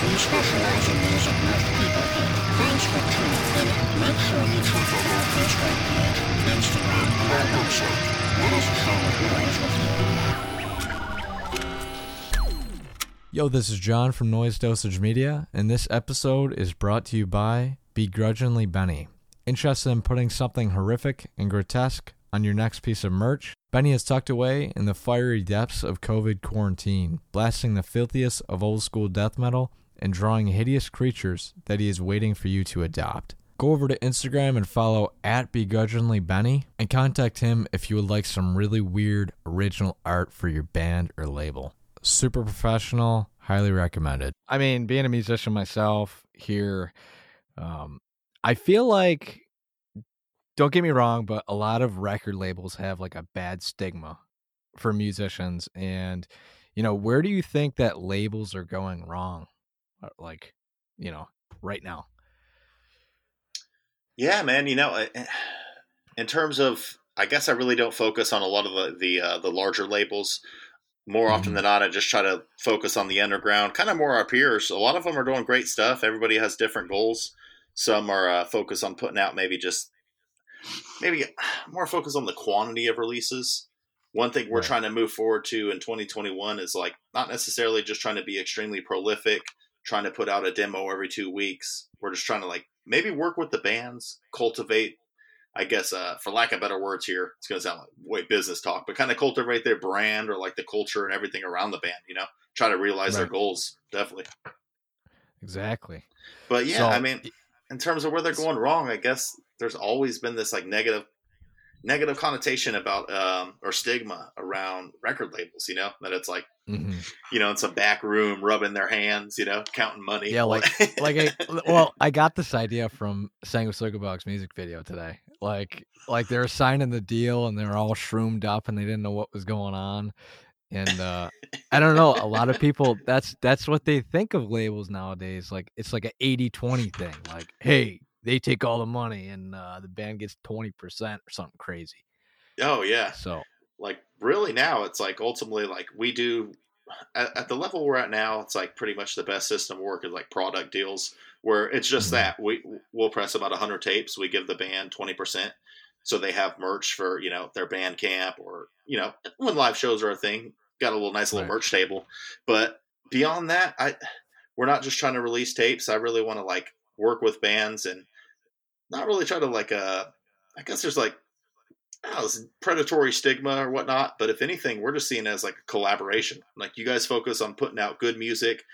Specialize in music most people hate. Thanks for tuning in. Make sure you check out our Facebook page, Instagram, and our website. Let us. Yo, this is John from Noise Dosage Media, and this episode is brought to you by Begrudgingly Benny. Interested in putting something horrific and grotesque on your next piece of merch? Benny is tucked away in the fiery depths of COVID quarantine, blasting the filthiest of old school death metal and drawing hideous creatures that he is waiting for you to adopt. Go over to Instagram and follow at Begrudgingly Benny and contact him if you would like some really weird original art for your band or label. Super professional, highly recommended. I mean, being a musician myself here, um, I feel like don't get me wrong, but a lot of record labels have like a bad stigma for musicians. And, you know, where do you think that labels are going wrong? Uh, like, you know, right now? Yeah, man. You know, in terms of, I guess I really don't focus on a lot of the the, uh, the larger labels. More often Mm-hmm. than not, I just try to focus on the underground, kind of more our peers. A lot of them are doing great stuff. Everybody has different goals. Some are uh, focused on putting out maybe just maybe more focused on the quantity of releases. One thing we're Right. trying to move forward to in 2021 is like not necessarily just trying to be extremely prolific, trying to put out a demo every two weeks. We're just trying to like maybe work with the bands, cultivate, I guess, uh, for lack of better words here, it's going to sound like way business talk, but kind of cultivate their brand or like the culture and everything around the band, you know, try to realize their goals. Definitely. Exactly. But yeah, So- I mean, in terms of where they're going wrong, I guess there's always been this like negative, negative connotation about um, or stigma around record labels. You know that it's like hmm you know in some back room rubbing their hands, you know, counting money. Yeah, like like I well, I got this idea from Sanguisugabogg music video today. Like like they were signing the deal and they were all shroomed up and they didn't know what was going on. And uh I don't know, a lot of people that's that's what they think of labels nowadays. Like it's like a 80-20 thing. Like, hey, they take all the money and uh the band gets 20% or something crazy. oh yeah, So, like really now it's like ultimately like we do at, at the level we're at now it's like pretty much the best system of work is like product deals where it's just Mhm. that we we'll press about 100 tapes we give the band 20% so they have merch for you know their band camp or you know when live shows are a thing got a little nice little Right. merch table but beyond that i we're not just trying to release tapes i really want to like work with bands and not really try to like uh i guess there's like this predatory stigma or whatnot. But if anything, we're just seeing it as like a collaboration. Like you guys focus on putting out good music,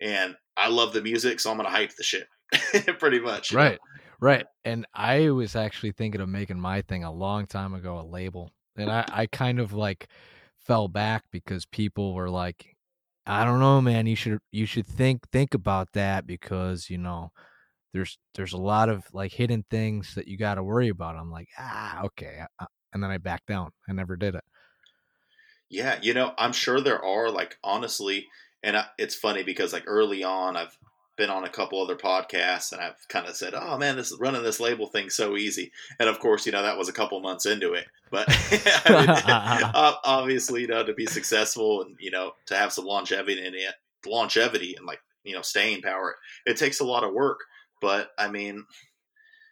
and I love the music, so I'm gonna hype the shit. Pretty much, you know? Right. Right. And I was actually thinking of making my thing a long time ago, a label. And I, I kind of like fell back because people were like, I don't know, man, you should you should think think about that because, you know, there's there's a lot of like hidden things that you got to worry about. I'm like, ah, okay. I- I- And then I backed down. I never did it. Yeah, you know, I'm sure there are like honestly, and I, it's funny because like early on, I've been on a couple other podcasts, and I've kind of said, "Oh man, this running this label thing so easy." And of course, you know, that was a couple months into it, but I mean, obviously, you know, to be successful and you know to have some longevity in it, longevity and like you know staying power, it takes a lot of work. But I mean,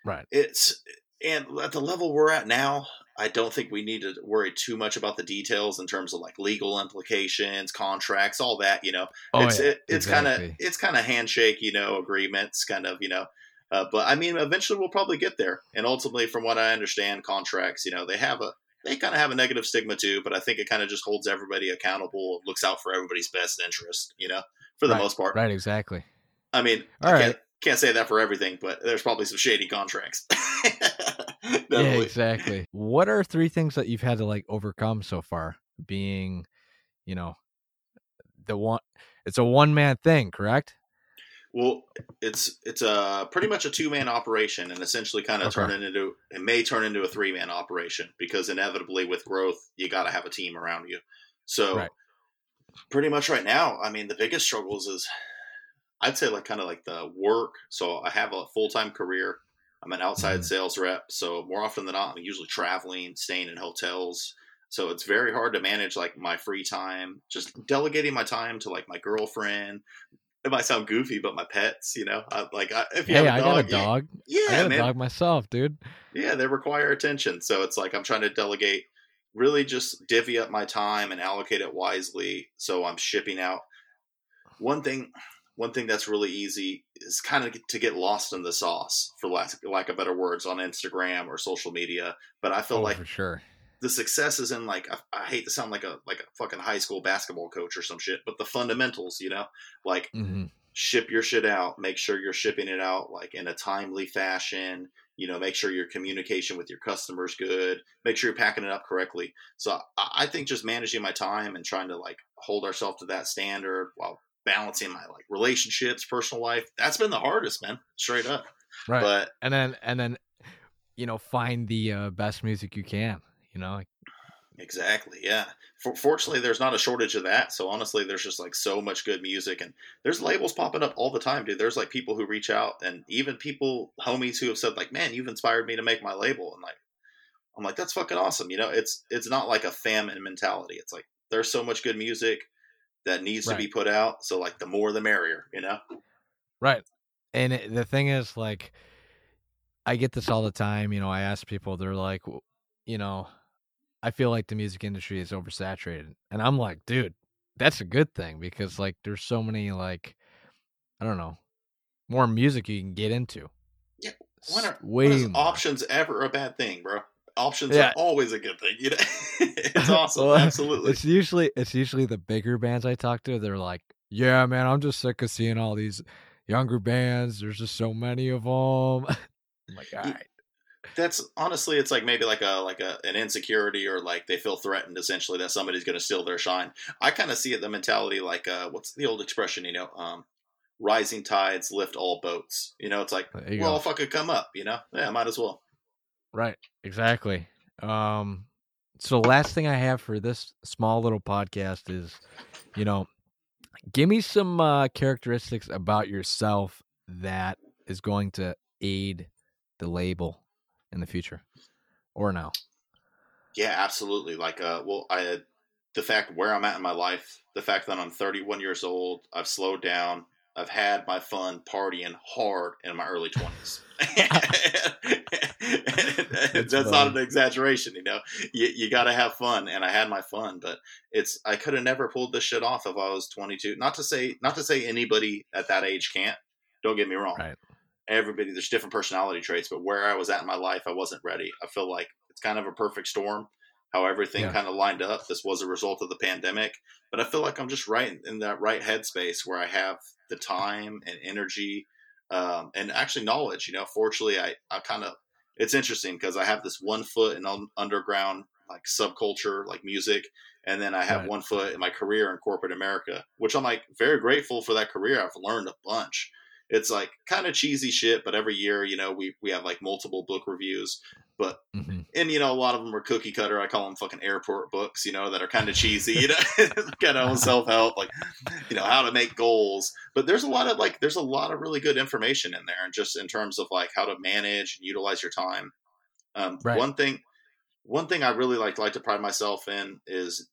Right. it's and at the level we're at now i don't think we need to worry too much about the details in terms of like legal implications contracts all that you know Oh, it's yeah, it, it's kind of exactly. it's kind of handshake you know agreements kind of you know uh, but i mean eventually we'll probably get there and ultimately from what i understand contracts you know they have a they kind of have a negative stigma too but i think it kind of just holds everybody accountable looks out for everybody's best interest you know for the Right, most part Right, exactly. i mean All I right. Can't, say that for everything but there's probably some shady contracts Yeah, exactly. What are three things that you've had to like overcome so far? Being, you know, the one. It's a one man thing, correct? Well, it's it's a pretty much a two man operation, and essentially kind of Okay. turn it into it may turn into a three man operation because inevitably with growth you got to have a team around you. So Right. pretty much right now, I mean, the biggest struggles is I'd say like kind of like the work. So I have a full time career. I'm an outside Mhm. sales rep, so more often than not, I'm usually traveling, staying in hotels. So it's very hard to manage like my free time, just delegating my time to like my girlfriend, it might sound goofy, but my pets, you know, I, like I, if you Hey, have I a got a dog, you- yeah, I got a dog myself, dude. yeah, they require attention. So it's like I'm trying to delegate, really just divvy up my time and allocate it wisely. So I'm shipping out. One thing, one thing that's really easy is kind of to get lost in the sauce, for lack, lack of better words, on Instagram or social media. But I feel Oh, like for sure. the success is in like I, I hate to sound like a like a fucking high school basketball coach or some shit, but the fundamentals, you know, like hmm ship your shit out make sure you're shipping it out like in a timely fashion you know make sure your communication with your customers good make sure you're packing it up correctly so i, I think just managing my time and trying to like hold ourselves to that standard while balancing my like relationships personal life that's been the hardest man straight up Right. but and then and then you know find the uh, best music you can. You know, Exactly. Yeah. For, fortunately, there's not a shortage of that. So honestly, there's just like so much good music, and there's labels popping up all the time, dude. There's like people who reach out, and even people, homies, who have said like, "Man, you've inspired me to make my label," and like, I'm like, that's fucking awesome. You know, it's it's not like a famine mentality. It's like there's so much good music that needs to be put out. So like, the more the merrier. You know. right. And it, the thing is, like, I get this all the time. You know, I ask people, they're like, you know, I feel like the music industry is oversaturated, and I'm like, dude, that's a good thing because like, there's so many like, I don't know, more music you can get into. Yeah, When are way when options ever a bad thing, bro? Options Yeah. are always a good thing. You know, it's awesome. Well, Absolutely. It's usually it's usually the bigger bands I talk to. They're like, "Yeah, man, I'm just sick of seeing all these younger bands. There's just so many of them." I'm like, all right, that's honestly it's like maybe like a like a an insecurity or like they feel threatened essentially that somebody's going to steal their shine i kind of see it the mentality like uh what's the old expression you know um rising tides lift all boats you know it's like well go. if i could come up you know yeah might as well right, exactly. Um, so last thing I have for this small little podcast is, you know, give me some uh, characteristics about yourself that is going to aid the label in the future, or now. yeah absolutely like uh well i the fact where i'm at in my life the fact that i'm 31 years old i've slowed down i've had my fun partying hard in my early 20s that's not an exaggeration you know? You, you got to have fun and i had my fun but it's i could have never pulled this shit off if i was 22 not to say not to say anybody at that age can't. Don't get me wrong. Right. everybody there's different personality traits but where i was at in my life i wasn't ready. I feel like it's kind of a perfect storm how everything Yeah. kind of lined up. This was a result of the pandemic but i feel like i'm just right in that right headspace where i have the time and energy um, and actually knowledge you know? Fortunately i, I kind of it's interesting because i have this one foot in un- underground like subculture like music and then i have Right. one foot in my career in corporate america which i'm like very grateful for that career i've learned a bunch it's like kind of cheesy shit but every year you know we we have like multiple book reviews but hmm and you know a lot of them are cookie cutter. I call them fucking airport books you know that are kind of cheesy you know kind of self-help like you know how to make goals. But there's a lot of like there's a lot of really good information in there and just in terms of like how to manage and utilize your time. Um, Right. one thing one thing i really like like to pride myself in is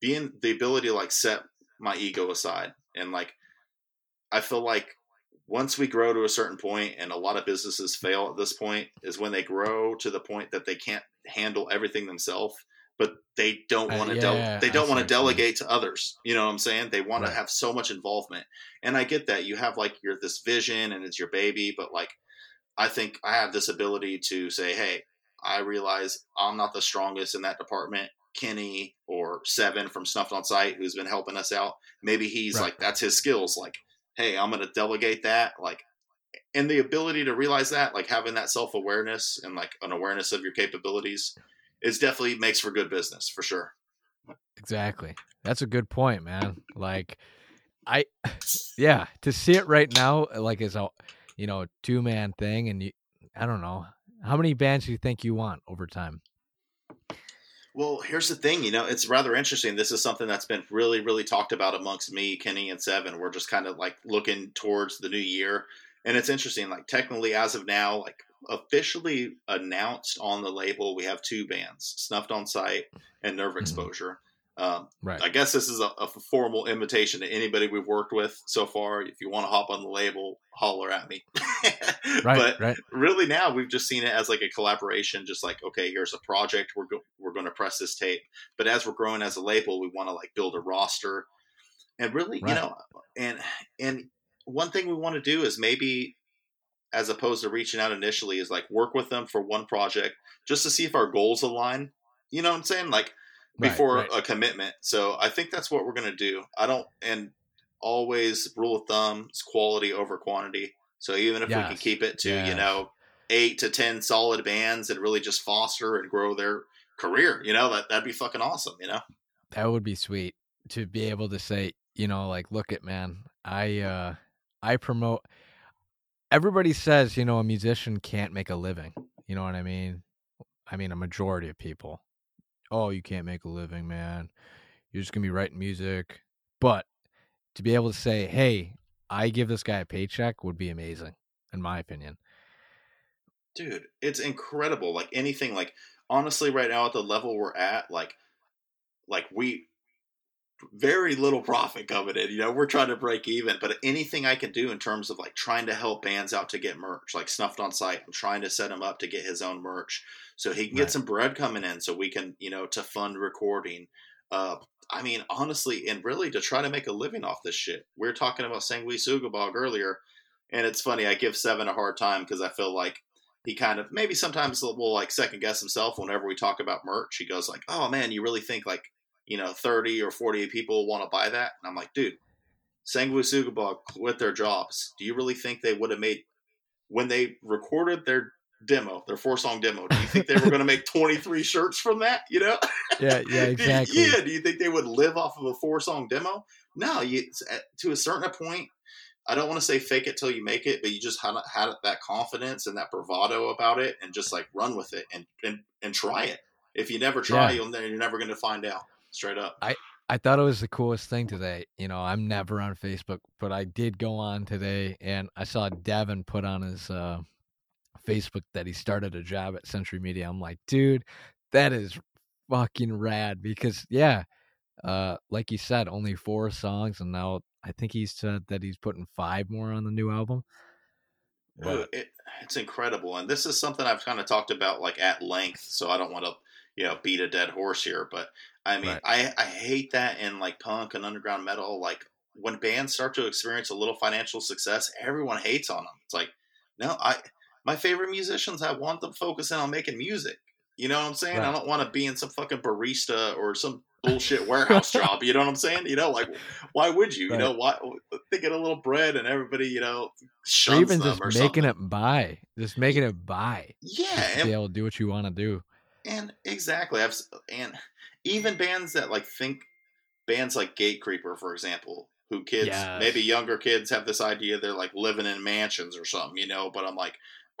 being the ability to like set my ego aside and like i feel like once we grow to a certain point and a lot of businesses fail at this point is when they grow to the point that they can't handle everything themselves but they don't Uh, want to yeah, they don't want to delegate to others you know what i'm saying they want Right. to have so much involvement and i get that you have like your this vision and it's your baby but like i think i have this ability to say hey i realize i'm not the strongest in that department kenny or seven from snuffed on sight who's been helping us out maybe he's Right. like that's his skills like hey i'm going to delegate that like and the ability to realize that like having that self-awareness and like an awareness of your capabilities is definitely makes for good business for sure Exactly. That's a good point, man. Like I yeah, to see it right now uh, like as a you know, two man thing and you I don't know. How many bands do you think you want over time? Well, here's the thing, you know, it's rather interesting. This is something that's been really, really talked about amongst me, Kenny, and Seven. We're just kind of like looking towards the new year. And it's interesting, like, technically, as of now, like, officially announced on the label, we have two bands Snuffed on Sight and Nerve Mhm. Exposure. Um, Right. I guess this is a, a formal invitation to anybody we've worked with so far. If you want to hop on the label, holler at me. Right. but right. really now we've just seen it as like a collaboration just like okay here's a project we're go- we're going to press this tape but as we're growing as a label we want to like build a roster. And really you know and and one thing we want to do is maybe as opposed to reaching out initially is like work with them for one project just to see if our goals align. You know what i'm saying? Like Right, before right. a commitment. So i think that's what we're going to do. I don't and always rule of thumb is quality over quantity. So even if we can keep it to you know eight to ten solid bands and really just foster and grow their career you know that that'd be fucking awesome you know That would be sweet to be able to say, you know, like, look at man, I uh I promote everybody says, you know, a musician can't make a living. You know what I mean? I mean a majority of people. Oh, you can't make a living, man. You're just gonna be writing music. But to be able to say, Hey, I give this guy a paycheck would be amazing, in my opinion. Dude it's incredible like anything like honestly right now at the level we're at like like we very little profit coming in you know we're trying to break even but anything i can do in terms of like trying to help bands out to get merch like snuffed on sight i'm trying to set him up to get his own merch so he can get Right. some bread coming in so we can you know to fund recording uh i mean honestly and really to try to make a living off this shit we are talking about Sanguisugabogg earlier and it's funny i give seven a hard time because i feel like he kind of maybe sometimes will like second guess himself whenever we talk about merch. He goes like, "Oh man, you really think like you know thirty or forty people want to buy that?" And I'm like, "Dude, Sanguisugabogg quit their jobs. Do you really think they would have made when they recorded their demo, their four song demo? Do you think they were going to make 23 shirts from that? You know? Yeah, yeah, exactly. yeah. Do you think they would live off of a four song demo? No. You eh, to a certain point. I don't want to say fake it till you make it, but you just had, had that confidence and that bravado about it, and just like run with it and and, and try it. If you never try, Yeah. you'll you're never going to find out. Straight up. I thought it was the coolest thing today. You know, I'm never on Facebook, but I did go on today and I saw Devin put on his uh, Facebook that he started a job at Century Media. I'm like, dude, that is fucking rad because, yeah, uh, like you said, only four songs, and now I think he said that he's putting five more on the new album. But it, it's incredible, and this is something I've kind of talked about like at length. So I don't want to, you know, beat a dead horse here, but I mean, Right. I I hate that in like punk and underground metal. Like when bands start to experience a little financial success, everyone hates on them. It's like, no, I my favorite musicians, I want them focusing on making music. You know what I'm saying? I don't want to be in some fucking barista or some bullshit warehouse job. You know what I'm saying? You know, like why would you? You know, why they get a little bread and everybody, you know, or shuns even them just or making something. it by, just making it by, Yeah, just and, be able to do what you want to do. and exactly. I've and even bands that like think bands like Gatecreeper, for example, who kids Yes. maybe younger kids have this idea they're like living in mansions or something, you know. But I'm like,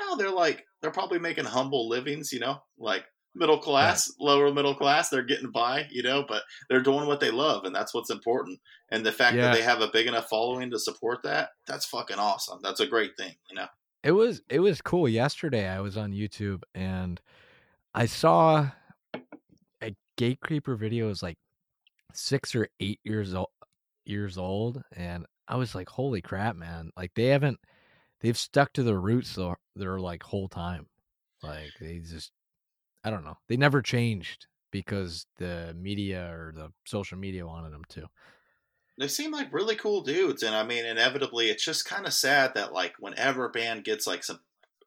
no, they're like they're probably making humble livings, you know, like middle class, lower middle class. They're getting by, you know, but they're doing what they love, and that's what's important. And the fact Yeah. that they have a big enough following to support that, that's fucking awesome. That's a great thing, you know. It was it was cool. Yesterday I was on YouTube and I saw a Gatecreeper video is like six or eight years old years old and I was like, holy crap, man. Like they haven't they've stuck to their roots their, their like whole time. Like they just I don't know. They never changed because the media or the social media wanted them to. they seem like really cool dudes and i mean inevitably it's just kind of sad that like whenever a band gets like some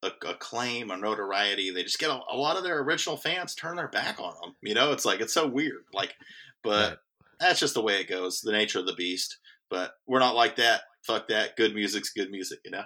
a- acclaim or notoriety they just get a, a lot of their original fans turn their back on them you know it's like it's so weird like but Right. that's just the way it goes the nature of the beast but we're not like that fuck that good music's good music you know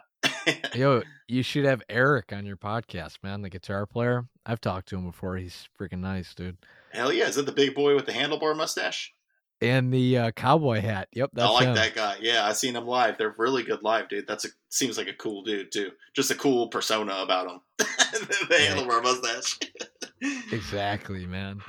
Yo, you should have Eric on your podcast, man, the guitar player. I've talked to him before. He's freaking nice, dude. hell yeah is it the big boy with the handlebar mustache And the uh, cowboy hat. Yep, that's I like him. that guy. Yeah, I've seen him live. They're really good live, dude. That's a seems like a cool dude too. Just a cool persona about him. the handlebar mustache. Exactly, man.